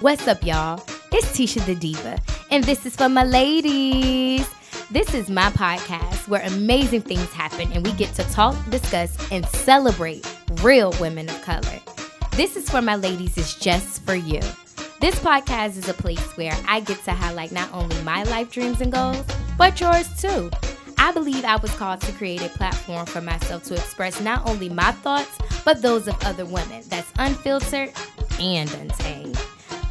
What's up, y'all? It's Tisha the Diva, and this is for my ladies. This is my podcast where amazing things happen and we get to talk, discuss, and celebrate real women of color. This is for my ladies, is just for you. This podcast is a place where I get to highlight not only my life dreams and goals, but yours too. I believe I was called to create a platform for myself to express not only my thoughts, but those of other women that's unfiltered and untamed.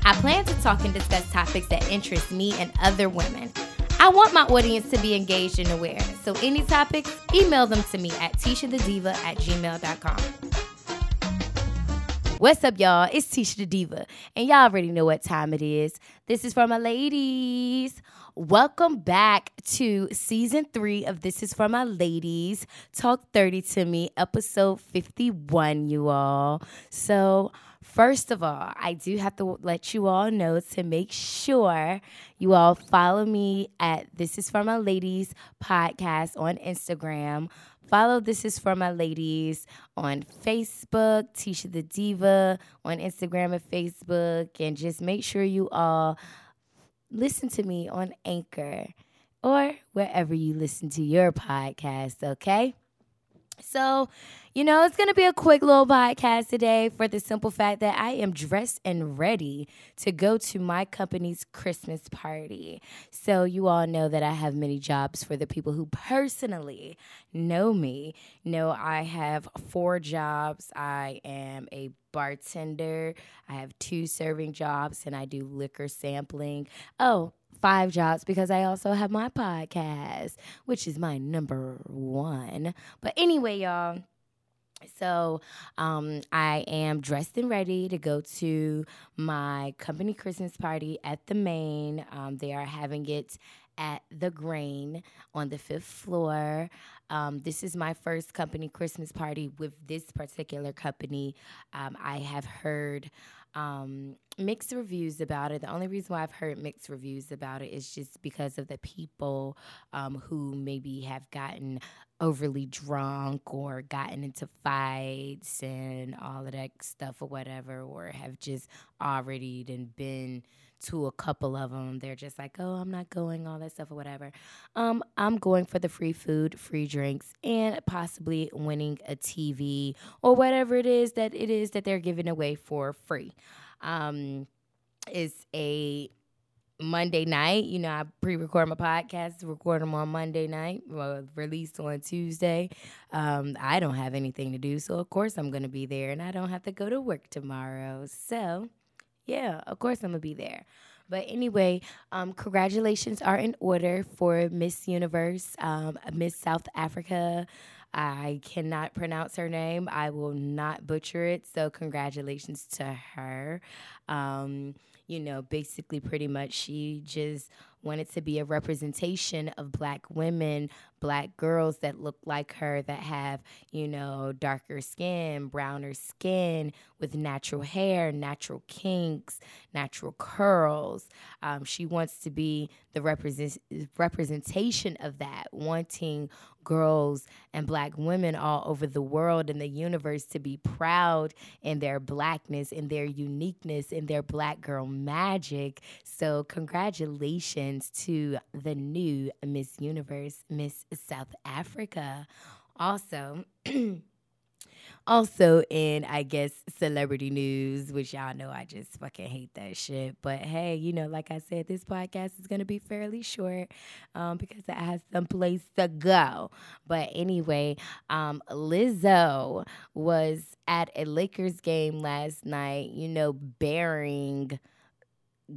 I plan to talk and discuss topics that interest me and other women. I want my audience to be engaged and aware. So any topics, email them to me at tishadediva at gmail.com. What's up, y'all? It's Tisha the Diva, and y'all already know what time it is. This is for my ladies. Welcome back to season three of This Is For My Ladies Talk 30 to Me, episode 51, you all. So, First of all, I do have to let you all know to make sure you all follow me at This Is For My Ladies podcast on Instagram. Follow This Is For My Ladies on Facebook, Tisha the Diva on Instagram and Facebook. And just make sure you all listen to me on Anchor or wherever you listen to your podcast, okay? So, you know, it's going to be a quick little podcast today for the simple fact that I am dressed and ready to go to my company's Christmas party. So, you all know that I have many jobs for the people who personally know me. Know I have four jobs. I am a bartender, I have two serving jobs, and I do liquor sampling. Oh, five jobs because I also have my podcast, which is my number one. But anyway, y'all. So, um, I am dressed and ready to go to my company Christmas party at the main. Um, they are having it at the Grain on the fifth floor. Um, this is my first company Christmas party with this particular company. Um, I have heard um, mixed reviews about it. The only reason why I've heard mixed reviews about it is just because of the people um, who maybe have gotten overly drunk or gotten into fights and all of that stuff or whatever, or have just already been to a couple of them. They're just like, oh, I'm not going, all that stuff or whatever. Um, I'm going for the free food, free drinks, and possibly winning a TV or whatever it is that it is that they're giving away for free. Um, it's a Monday night. You know, I pre-record my podcast, record them on Monday night, well, released on Tuesday. Um, I don't have anything to do, so of course I'm gonna be there, and I don't have to go to work tomorrow. So yeah, of course I'm gonna be there. But anyway, um, congratulations are in order for Miss Universe, um, Miss South Africa. I cannot pronounce her name. I will not butcher it. So congratulations to her. Um, you know, basically, pretty much, she just wanted to be a representation of black women, black girls that look like her, that have, you know, darker skin, browner skin, with natural hair, natural kinks, natural curls. Um, she wants to be the represent- representation of that, wanting girls and black women all over the world and the universe to be proud in their blackness, in their uniqueness, in their black girl magic. So, congratulations to the new Miss Universe, Miss South Africa. Also, Also, in I guess celebrity news, which y'all know I just fucking hate that shit. But hey, you know, like I said, this podcast is gonna be fairly short um, because I have some place to go. But anyway, um, Lizzo was at a Lakers game last night. You know, baring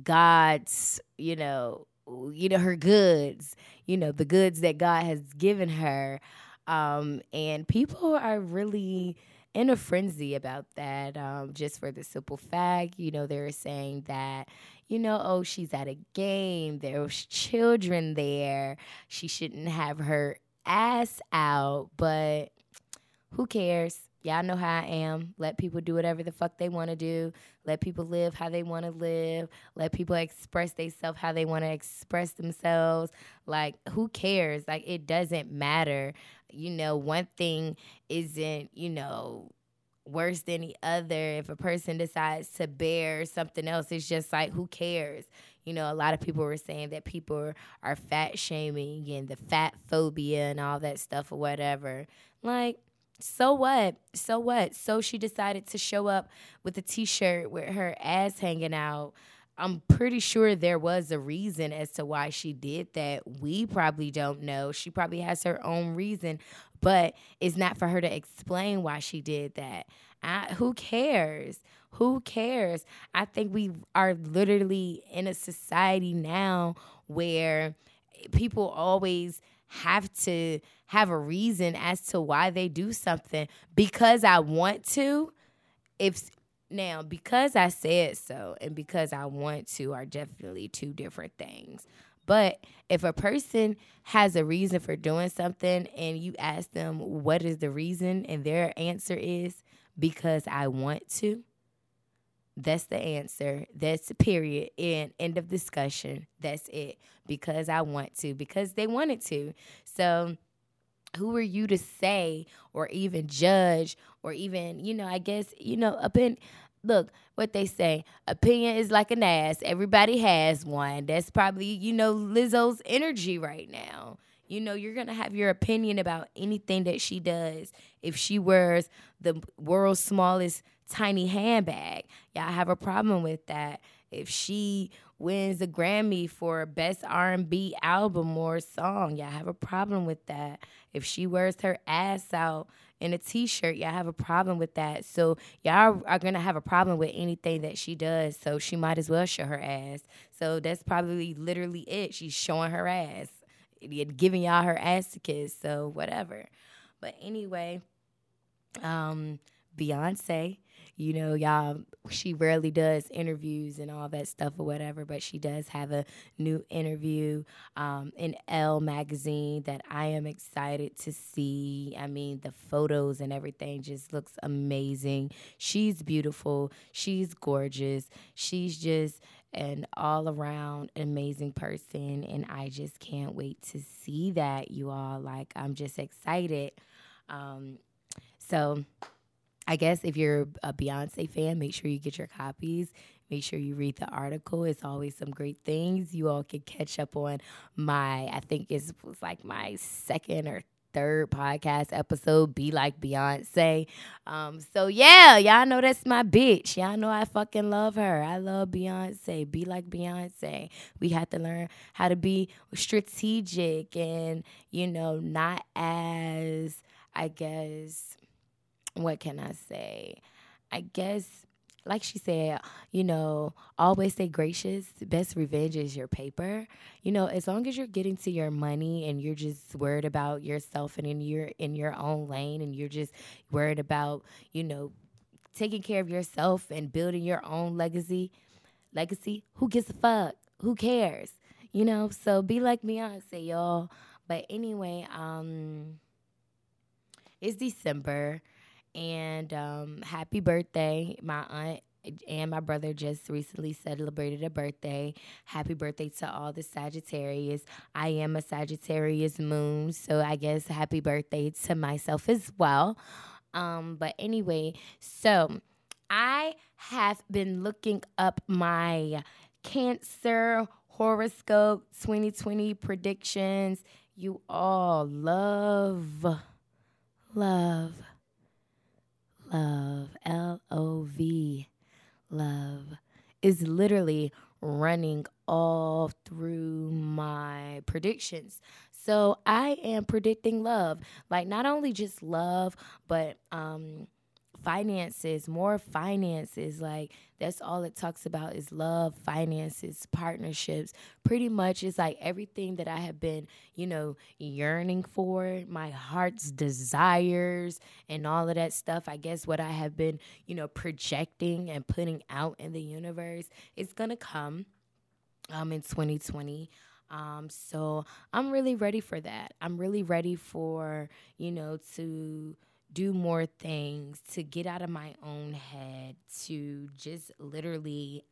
God's, you know, you know her goods, you know, the goods that God has given her. Um, and people are really in a frenzy about that, um, just for the simple fact, you know, they were saying that, you know, oh, she's at a game, there's children there, she shouldn't have her ass out, but who cares? Y'all know how I am. Let people do whatever the fuck they want to do. Let people live how they want to live. Let people express themselves how they want to express themselves. Like, who cares? Like, it doesn't matter. You know, one thing isn't, you know, worse than the other. If a person decides to bear something else, it's just like, who cares? You know, a lot of people were saying that people are fat shaming and the fat phobia and all that stuff or whatever. Like, so what? So what? So she decided to show up with a t shirt with her ass hanging out. I'm pretty sure there was a reason as to why she did that. We probably don't know. She probably has her own reason, but it's not for her to explain why she did that. I, who cares? Who cares? I think we are literally in a society now where people always have to have a reason as to why they do something because I want to. If now because I said so and because I want to are definitely two different things. But if a person has a reason for doing something and you ask them what is the reason and their answer is because I want to, that's the answer. That's the period. And end of discussion. That's it. Because I want to, because they wanted to. So who are you to say or even judge or even, you know, I guess, you know, up in look what they say opinion is like an ass everybody has one that's probably you know lizzo's energy right now you know you're gonna have your opinion about anything that she does if she wears the world's smallest tiny handbag. Y'all have a problem with that. If she wins a Grammy for best R&B album or song, y'all have a problem with that. If she wears her ass out in a t-shirt, y'all have a problem with that. So y'all are gonna have a problem with anything that she does. So she might as well show her ass. So that's probably literally it. She's showing her ass, giving y'all her ass to kiss. So whatever. But anyway, um, Beyonce you know, y'all, she rarely does interviews and all that stuff or whatever, but she does have a new interview um, in Elle magazine that I am excited to see. I mean, the photos and everything just looks amazing. She's beautiful. She's gorgeous. She's just an all around amazing person. And I just can't wait to see that, you all. Like, I'm just excited. Um, so, I guess if you're a Beyonce fan, make sure you get your copies. Make sure you read the article. It's always some great things. You all can catch up on my, I think it was like my second or third podcast episode, Be Like Beyonce. Um, so yeah, y'all know that's my bitch. Y'all know I fucking love her. I love Beyonce. Be like Beyonce. We have to learn how to be strategic and, you know, not as, I guess, what can I say? I guess, like she said, you know, always stay gracious. Best revenge is your paper. You know, as long as you're getting to your money and you're just worried about yourself and in your in your own lane and you're just worried about, you know, taking care of yourself and building your own legacy, legacy, who gives a fuck? Who cares? You know, so be like Beyonce, y'all. But anyway, um it's December. And um, happy birthday, my aunt and my brother just recently celebrated a birthday. Happy birthday to all the Sagittarius. I am a Sagittarius moon, so I guess happy birthday to myself as well. Um, but anyway, so I have been looking up my Cancer horoscope 2020 predictions. You all love, love love, L O V, love, is literally running all through my predictions. So I am predicting love, like not only just love, but um finances, more finances. Like that's all it talks about is love, finances, partnerships. Pretty much it's like everything that I have been, you know, yearning for, my heart's desires and all of that stuff. I guess what I have been, you know, projecting and putting out in the universe is going to come um in 2020. Um, so I'm really ready for that. I'm really ready for, you know, to do more things, to get out of my own head, to just literally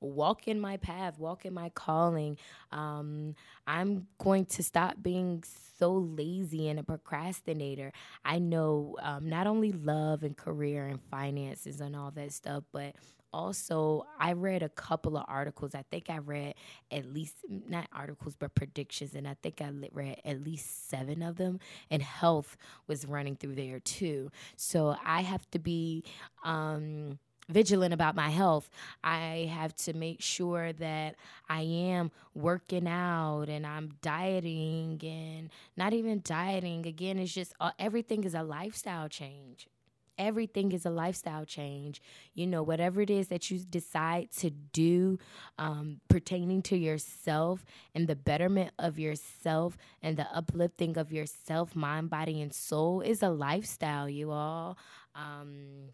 walk in my path, walk in my calling. Um, I'm going to stop being so lazy and a procrastinator. I know um, not only love and career and finances and all that stuff, but also I read a couple of articles. I think I read at least not articles but predictions and I think I read at least 7 of them and health was running through there too. So I have to be um vigilant about my health. I have to make sure that I am working out and I'm dieting and not even dieting. Again, it's just uh, everything is a lifestyle change everything is a lifestyle change. You know, whatever it is that you decide to do um, pertaining to yourself and the betterment of yourself and the uplifting of yourself, mind, body, and soul is a lifestyle, you all. Um,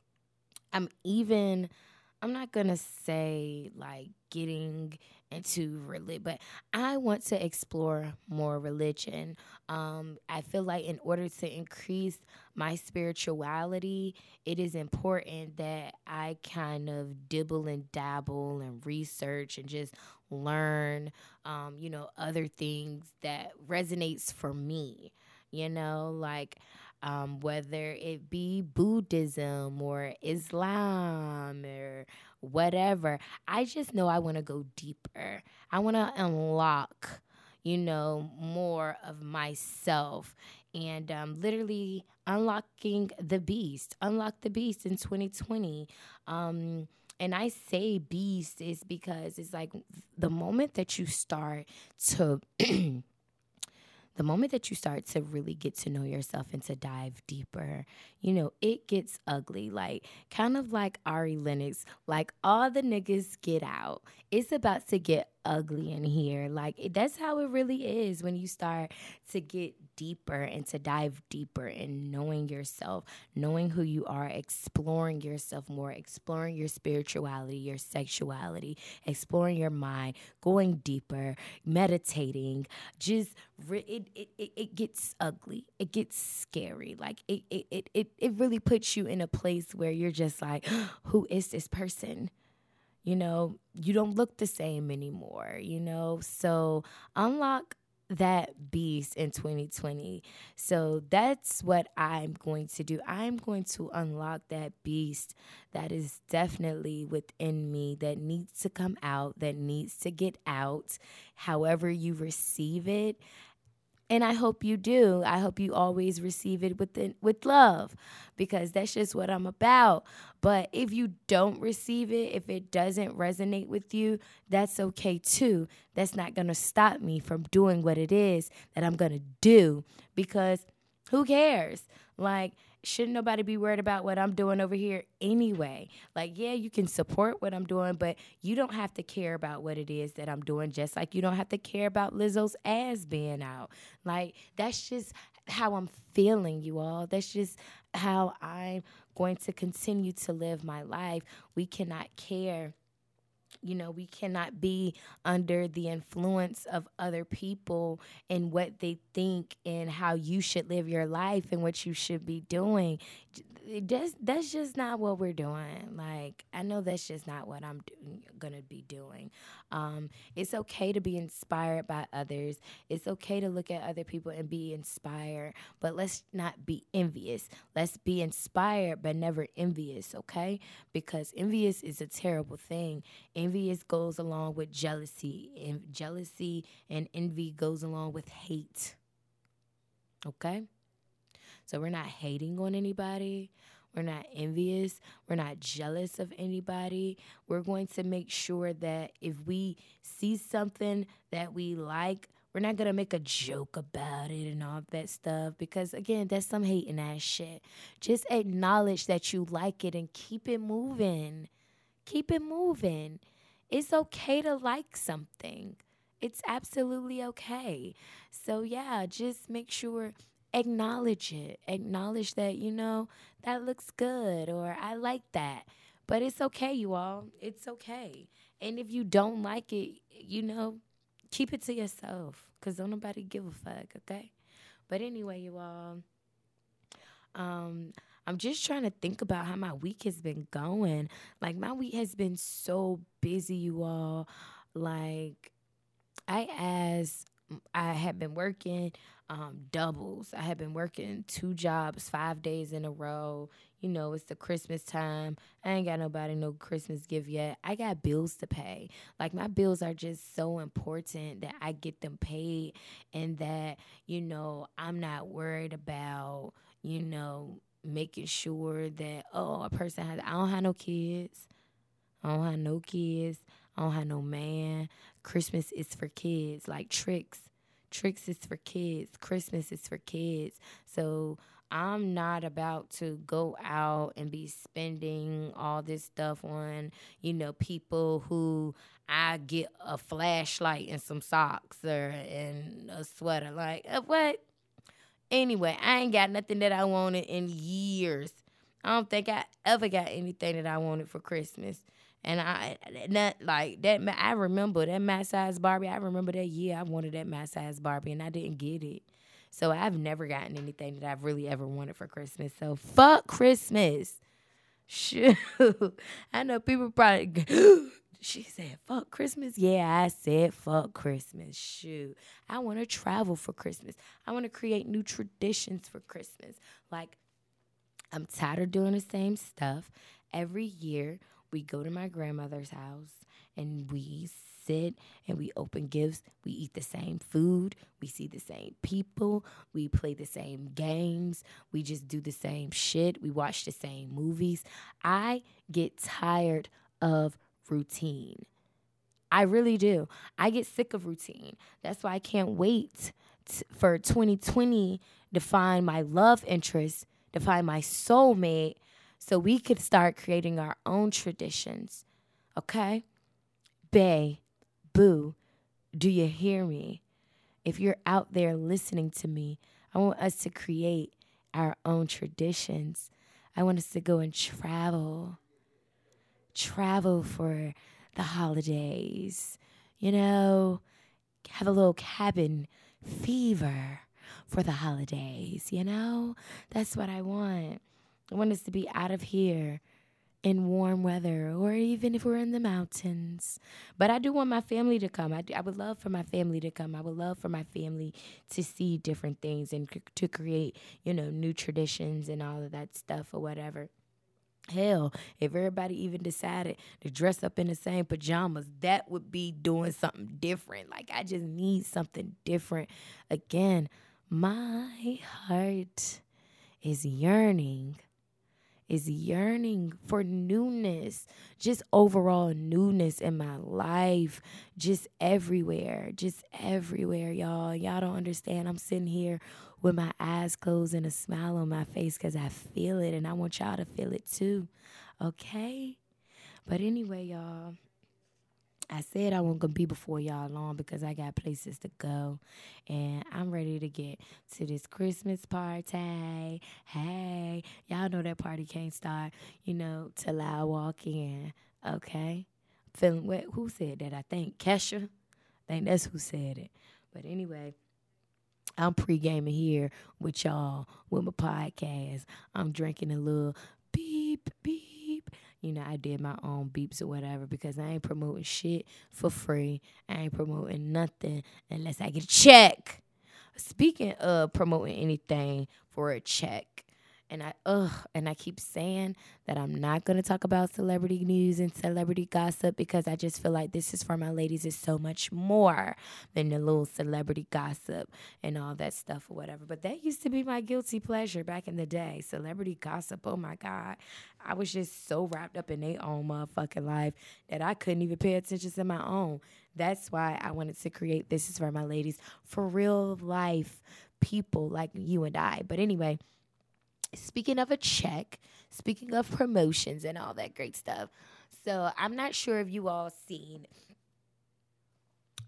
I'm even. I'm not gonna say like getting into religion, but I want to explore more religion. Um, I feel like in order to increase my spirituality, it is important that I kind of dibble and dabble and research and just learn, um, you know, other things that resonates for me. You know, like um, whether it be Buddhism or Islam or whatever. I just know I want to go deeper. I want to unlock, you know, more of myself and um, literally unlocking the beast, unlock the beast in 2020. Um, and I say beast is because it's like the moment that you start to the moment that you start to really get to know yourself and to dive deeper, you know, it gets ugly. Like, kind of like Ari Lennox, like all the niggas get out. It's about to get ugly in here. Like, that's how it really is when you start to get deeper and to dive deeper in knowing yourself, knowing who you are, exploring yourself more, exploring your spirituality, your sexuality, exploring your mind, going deeper, meditating. Just it it, it, it gets ugly. It gets scary. Like it it it it really puts you in a place where you're just like, who is this person? You know, you don't look the same anymore, you know? So unlock that beast in 2020. So that's what I'm going to do. I'm going to unlock that beast that is definitely within me that needs to come out, that needs to get out, however you receive it. And I hope you do. I hope you always receive it with with love because that's just what I'm about. But if you don't receive it, if it doesn't resonate with you, that's okay too. That's not going to stop me from doing what it is that I'm going to do because who cares? Like shouldn't nobody be worried about what I'm doing over here anyway? Like, yeah, you can support what I'm doing, but you don't have to care about what it is that I'm doing, just like you don't have to care about Lizzo's ass being out. Like, that's just how I'm feeling, you all. That's just how I'm going to continue to live my life. We cannot care you know, we cannot be under the influence of other people and what they think and how you should live your life and what you should be doing that's that's just not what we're doing. Like I know that's just not what I'm do- gonna be doing. Um, it's okay to be inspired by others. It's okay to look at other people and be inspired, but let's not be envious. Let's be inspired, but never envious. Okay, because envious is a terrible thing. Envious goes along with jealousy, and jealousy and envy goes along with hate. Okay. So we're not hating on anybody. We're not envious. We're not jealous of anybody. We're going to make sure that if we see something that we like, we're not gonna make a joke about it and all that stuff because again, that's some hating ass shit. Just acknowledge that you like it and keep it moving. Keep it moving. It's okay to like something. It's absolutely okay. So yeah, just make sure acknowledge it. Acknowledge that, you know, that looks good or I like that. But it's okay, you all. It's okay. And if you don't like it, you know, keep it to yourself because don't nobody give a fuck, okay? But anyway, you all, um, I'm just trying to think about how my week has been going. Like my week has been so busy, you all. Like I asked I had been working um, doubles. I had been working two jobs five days in a row. You know, it's the Christmas time. I ain't got nobody no Christmas gift yet. I got bills to pay. Like my bills are just so important that I get them paid and that, you know, I'm not worried about, you know, making sure that, oh, a person has I don't have no kids. I don't have no kids. I don't have no man. Christmas is for kids, like tricks. Tricks is for kids. Christmas is for kids. So I'm not about to go out and be spending all this stuff on, you know, people who I get a flashlight and some socks or and a sweater. Like, uh, what? Anyway, I ain't got nothing that I wanted in years. I don't think I ever got anything that I wanted for Christmas. And I not like that. I remember that mass size Barbie. I remember that year I wanted that mass size Barbie, and I didn't get it. So I've never gotten anything that I've really ever wanted for Christmas. So fuck Christmas. Shoot, I know people probably. she said, fuck Christmas. Yeah, I said, fuck Christmas. Shoot. I want to travel for Christmas. I want to create new traditions for Christmas. Like, I'm tired of doing the same stuff every year we go to my grandmother's house and we sit and we open gifts. We eat the same food. We see the same people. We play the same games. We just do the same shit. We watch the same movies. I get tired of routine. I really do. I get sick of routine. That's why I can't wait t- for 2020 to find my love interest, to find my soulmate, so we could start creating our own traditions. Okay? Bay, boo, do you hear me? If you're out there listening to me, I want us to create our own traditions. I want us to go and travel. Travel for the holidays. You know, have a little cabin fever for the holidays, you know? That's what I want. I want us to be out of here in warm weather or even if we're in the mountains. But I do want my family to come. I, do, I would love for my family to come. I would love for my family to see different things and c- to create, you know, new traditions and all of that stuff or whatever. Hell, if everybody even decided to dress up in the same pajamas, that would be doing something different. Like, I just need something different. Again, my heart is yearning is yearning for newness, just overall newness in my life, just everywhere, just everywhere, y'all. Y'all don't understand. I'm sitting here with my eyes closed and a smile on my face because I feel it and I want y'all to feel it too. Okay? But anyway, y'all. I said I wasn't be before y'all long because I got places to go, and I'm ready to get to this Christmas party. Hey, y'all know that party can't start, you know, till I walk in. Okay, feeling wet. Who said that? I think Kesha. I think that's who said it. But anyway. I'm pre-gaming here with y'all with my podcast. I'm drinking a little beep beep you know, I did my own beeps or whatever because I ain't promoting shit for free. I ain't promoting nothing unless I get a check. Speaking of promoting anything for a check, and I ugh, and I keep saying that I'm not gonna talk about celebrity news and celebrity gossip because I just feel like this is for my ladies is so much more than the little celebrity gossip and all that stuff or whatever. But that used to be my guilty pleasure back in the day. Celebrity gossip, oh my God. I was just so wrapped up in their own motherfucking life that I couldn't even pay attention to my own. That's why I wanted to create This Is For My Ladies for real life people like you and I. But anyway, speaking of a check, speaking of promotions and all that great stuff. So I'm not sure if you all seen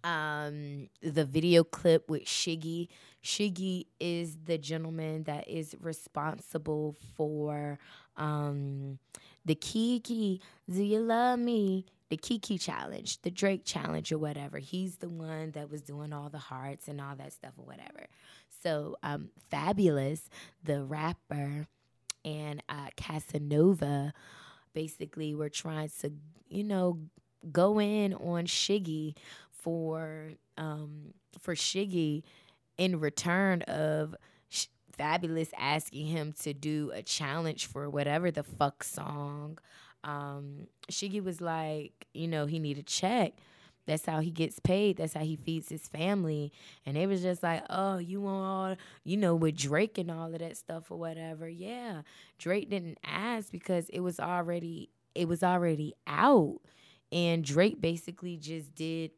um the video clip with Shiggy. Shiggy is the gentleman that is responsible for um the Kiki, do you love me? The Kiki challenge, the Drake challenge or whatever. He's the one that was doing all the hearts and all that stuff or whatever. So um Fabolous, the rapper, and uh, Casanova basically were trying to, you know, go in on Shiggy for um for Shiggy in return of Fabolous asking him to do a challenge for whatever the fuck song. Um Shiggy was like, you know, he need a check. That's how he gets paid. That's how he feeds his family. And it was just like, oh, you want all, you know, with Drake and all of that stuff or whatever. Yeah, Drake didn't ask because it was already, it was already out, and Drake basically just did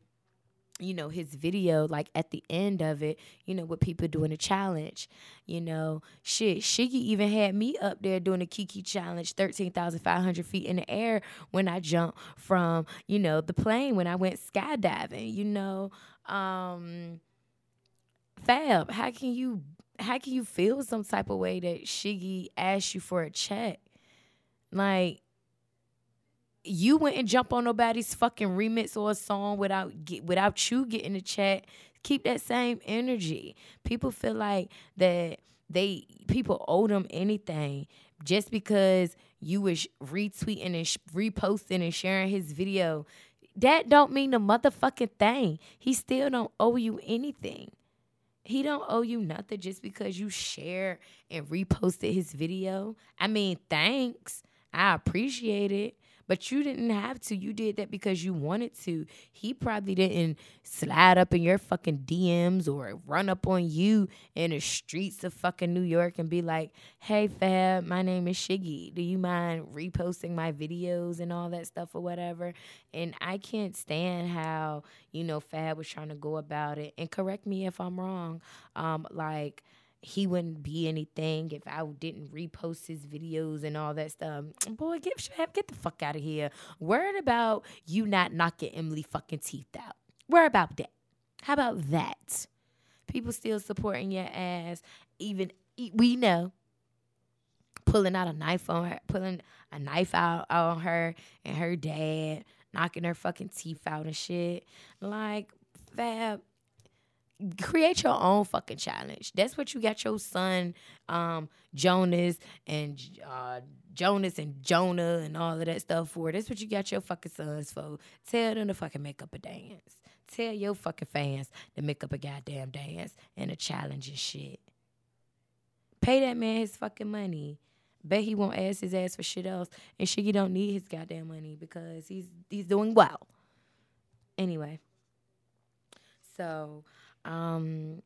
you know his video like at the end of it you know with people doing a challenge you know. Shit shiggy even had me up there doing a kiki challenge 13500 feet in the air when i jumped from you know the plane when i went skydiving you know. Um fab how can you how can you feel some type of way that shiggy asked you for a check? Like you wouldn't jump on nobody's fucking remix or a song without get, without you getting a check. Keep that same energy. People feel like that they people owe them anything just because you was retweeting and sh- reposting and sharing his video. That don't mean the motherfucking thing. He still don't owe you anything. He don't owe you nothing just because you share and reposted his video. I mean, thanks. I appreciate it. But you didn't have to. You did that because you wanted to. He probably didn't slide up in your fucking DMs or run up on you in the streets of fucking New York and be like, hey, Fab, my name is Shiggy. Do you mind reposting my videos and all that stuff or whatever? And I can't stand how, you know, Fab was trying to go about it. And correct me if I'm wrong. Um, like, he wouldn't be anything if I didn't repost his videos and all that stuff. Boy, get get the fuck out of here. Worried about you not knocking Emily fucking teeth out. Worry about that. How about that? People still supporting your ass. Even we know pulling out a knife on her, pulling a knife out on her and her dad, knocking her fucking teeth out and shit. Like, Fab, create your own fucking challenge. That's what you got your son um, Jonas and uh, Jonas and Jonah and all of that stuff for. That's what you got your fucking sons for. Tell them to fucking make up a dance. Tell your fucking fans to make up a goddamn dance and a challenge and shit. Pay that man his fucking money. Bet he won't ask his ass for shit else. And Shiggy don't need his goddamn money because he's he's doing well. Anyway. So um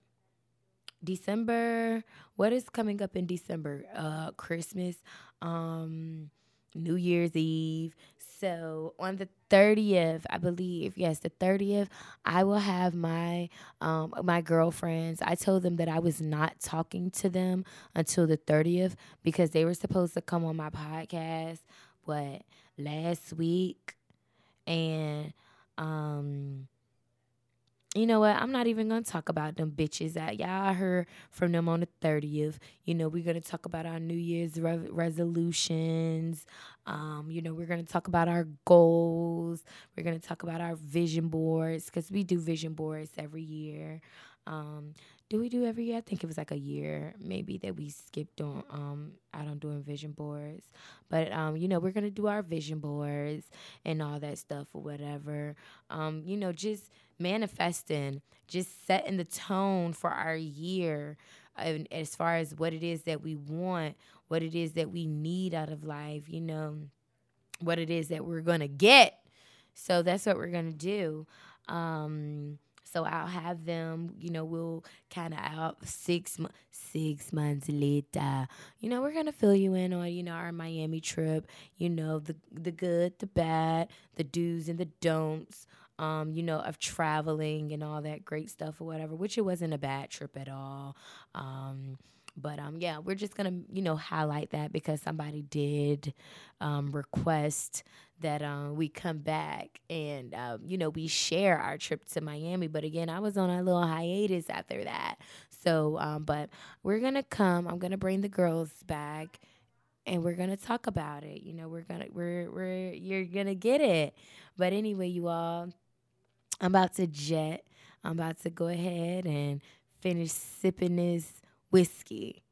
December, what is coming up in December? Uh Christmas, um New Year's Eve. So on the 30th, I believe, yes, the 30th, I will have my um my girlfriends. I told them that I was not talking to them until the 30th because they were supposed to come on my podcast but last week and um you know what? I'm not even gonna talk about them bitches that y'all heard from them on the 30th. You know, we're gonna talk about our New Year's re- resolutions. Um, you know, we're gonna talk about our goals. We're gonna talk about our vision boards because we do vision boards every year. Um, do we do every year? I think it was like a year maybe that we skipped on um out on doing vision boards. But um, you know, we're gonna do our vision boards and all that stuff or whatever. Um, you know, just manifesting, just setting the tone for our year and as far as what it is that we want, what it is that we need out of life, you know, what it is that we're gonna get. So that's what we're gonna do. Um, so I'll have them, you know, we'll kind of out six six months later. You know, we're gonna fill you in on, you know, our Miami trip. You know, the the good, the bad, the do's and the don'ts. Um, you know, of traveling and all that great stuff or whatever, which it wasn't a bad trip at all. Um, but um, yeah, we're just gonna you know highlight that because somebody did um, request that um, we come back and um, you know we share our trip to Miami. But again, I was on a little hiatus after that. So, um, but we're gonna come. I'm gonna bring the girls back, and we're gonna talk about it. You know, we're gonna we're we're you're gonna get it. But anyway, you all, I'm about to jet. I'm about to go ahead and finish sipping this whiskey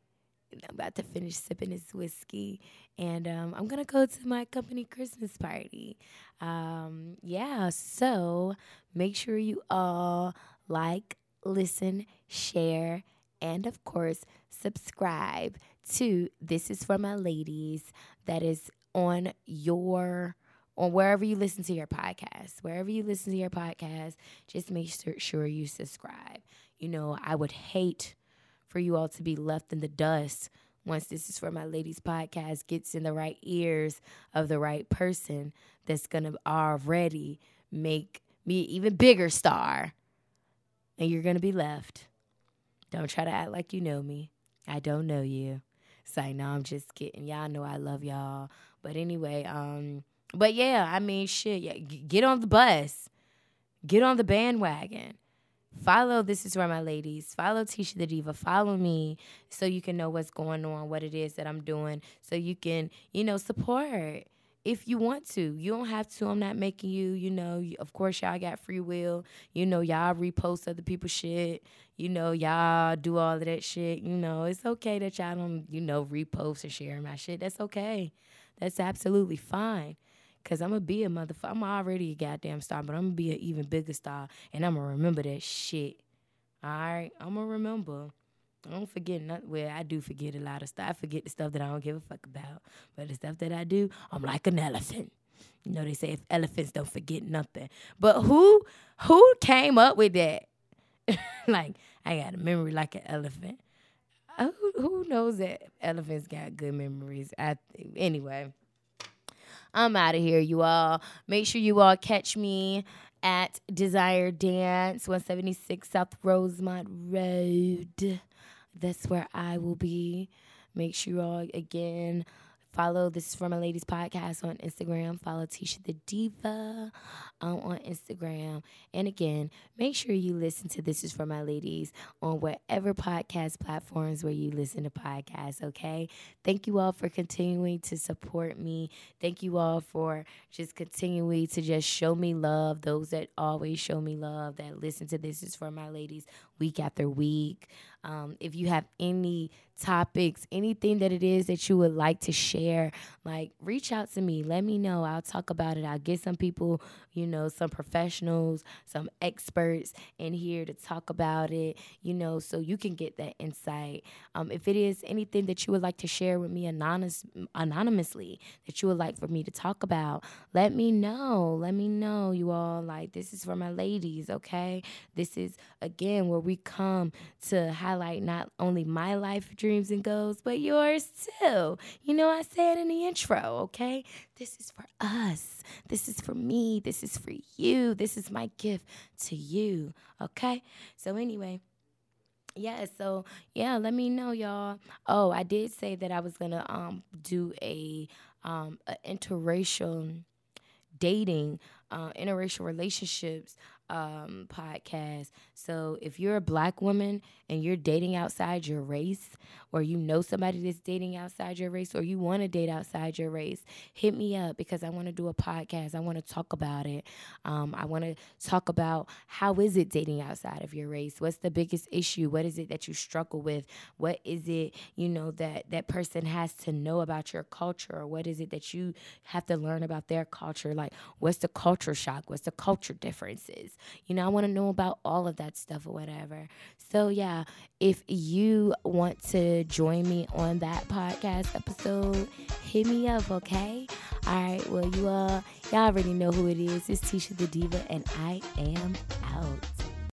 I'm about to finish sipping this whiskey, and um, I'm gonna go to my company Christmas party. Um, yeah, so make sure you all like, listen, share, and of course, subscribe to This Is For My Ladies that is on your on wherever you listen to your podcast. Wherever you listen to your podcast, just make sure you subscribe. You know, I would hate for you all to be left in the dust once this is for my ladies podcast gets in the right ears of the right person that's gonna already make me an even bigger star. And you're gonna be left. Don't try to act like you know me. I don't know you. It's like no i'm just kidding. Y'all know i love y'all. But anyway um but yeah i mean shit yeah, get on the bus. Get on the bandwagon Follow This Is Where My Ladies. Follow Tisha the Diva. Follow me so you can know what's going on, what it is that I'm doing, so you can, you know, support if you want to. You don't have to. I'm not making you, you know, of course, y'all got free will. You know, y'all repost other people's shit. You know, y'all do all of that shit. You know, it's okay that y'all don't, you know, repost and share my shit. That's okay. That's absolutely fine. Cause I'm gonna be a motherfucker. I'm already a goddamn star, but I'm gonna be an even bigger star, and I'm gonna remember that shit. All right, I'm gonna remember. I don't forget nothing. Well, I do forget a lot of stuff. I forget the stuff that I don't give a fuck about, but the stuff that I do, I'm like an elephant. You know they say if elephants don't forget nothing. But who who came up with that? like I got a memory like an elephant. Uh, who, who knows that elephants got good memories? I anyway. I'm out of here, you all. Make sure you all catch me at Desire Dance, 176 South Rosemont Road. That's where I will be. Make sure you all, again, Follow This is For My Ladies podcast on Instagram. Follow Tisha the Diva um, on Instagram. And again, make sure you listen to This is For My Ladies on whatever podcast platforms where you listen to podcasts, okay? Thank you all for continuing to support me. Thank you all for just continuing to just show me love. Those that always show me love, that listen to This is For My Ladies week after week. Um, if you have any topics, anything that it is that you would like to share, like reach out to me. Let me know. I'll talk about it. I'll get some people, you know, some professionals, some experts in here to talk about it, you know, so you can get that insight. Um, if it is anything that you would like to share with me anonymous, anonymously that you would like for me to talk about, let me know. Let me know, you all. Like, this is for my ladies, okay? This is, again, where we come to highlight not only my life dreams and goals, but yours too. You know, I said in the intro, okay? This is for us. This is for me. This is for you. This is my gift to you, okay? So, anyway. Yeah, so yeah, let me know, y'all. Oh, I did say that I was gonna um do a um a interracial dating, uh, interracial relationships um, podcast. So if you're a black woman and you're dating outside your race, or you know somebody that's dating outside your race, or you want to date outside your race, hit me up because I want to do a podcast. I want to talk about it. Um, I want to talk about how is it dating outside of your race? What's the biggest issue? What is it that you struggle with? What is it you know that that person has to know about your culture, or what is it that you have to learn about their culture? Like, what's the culture shock? What's the culture differences? You know, I want to know about all of that stuff or whatever. So, yeah, if you want to join me on that podcast episode, hit me up, okay? All right, well, you uh, y'all already know who it is. It's Tisha the Diva, and I am out.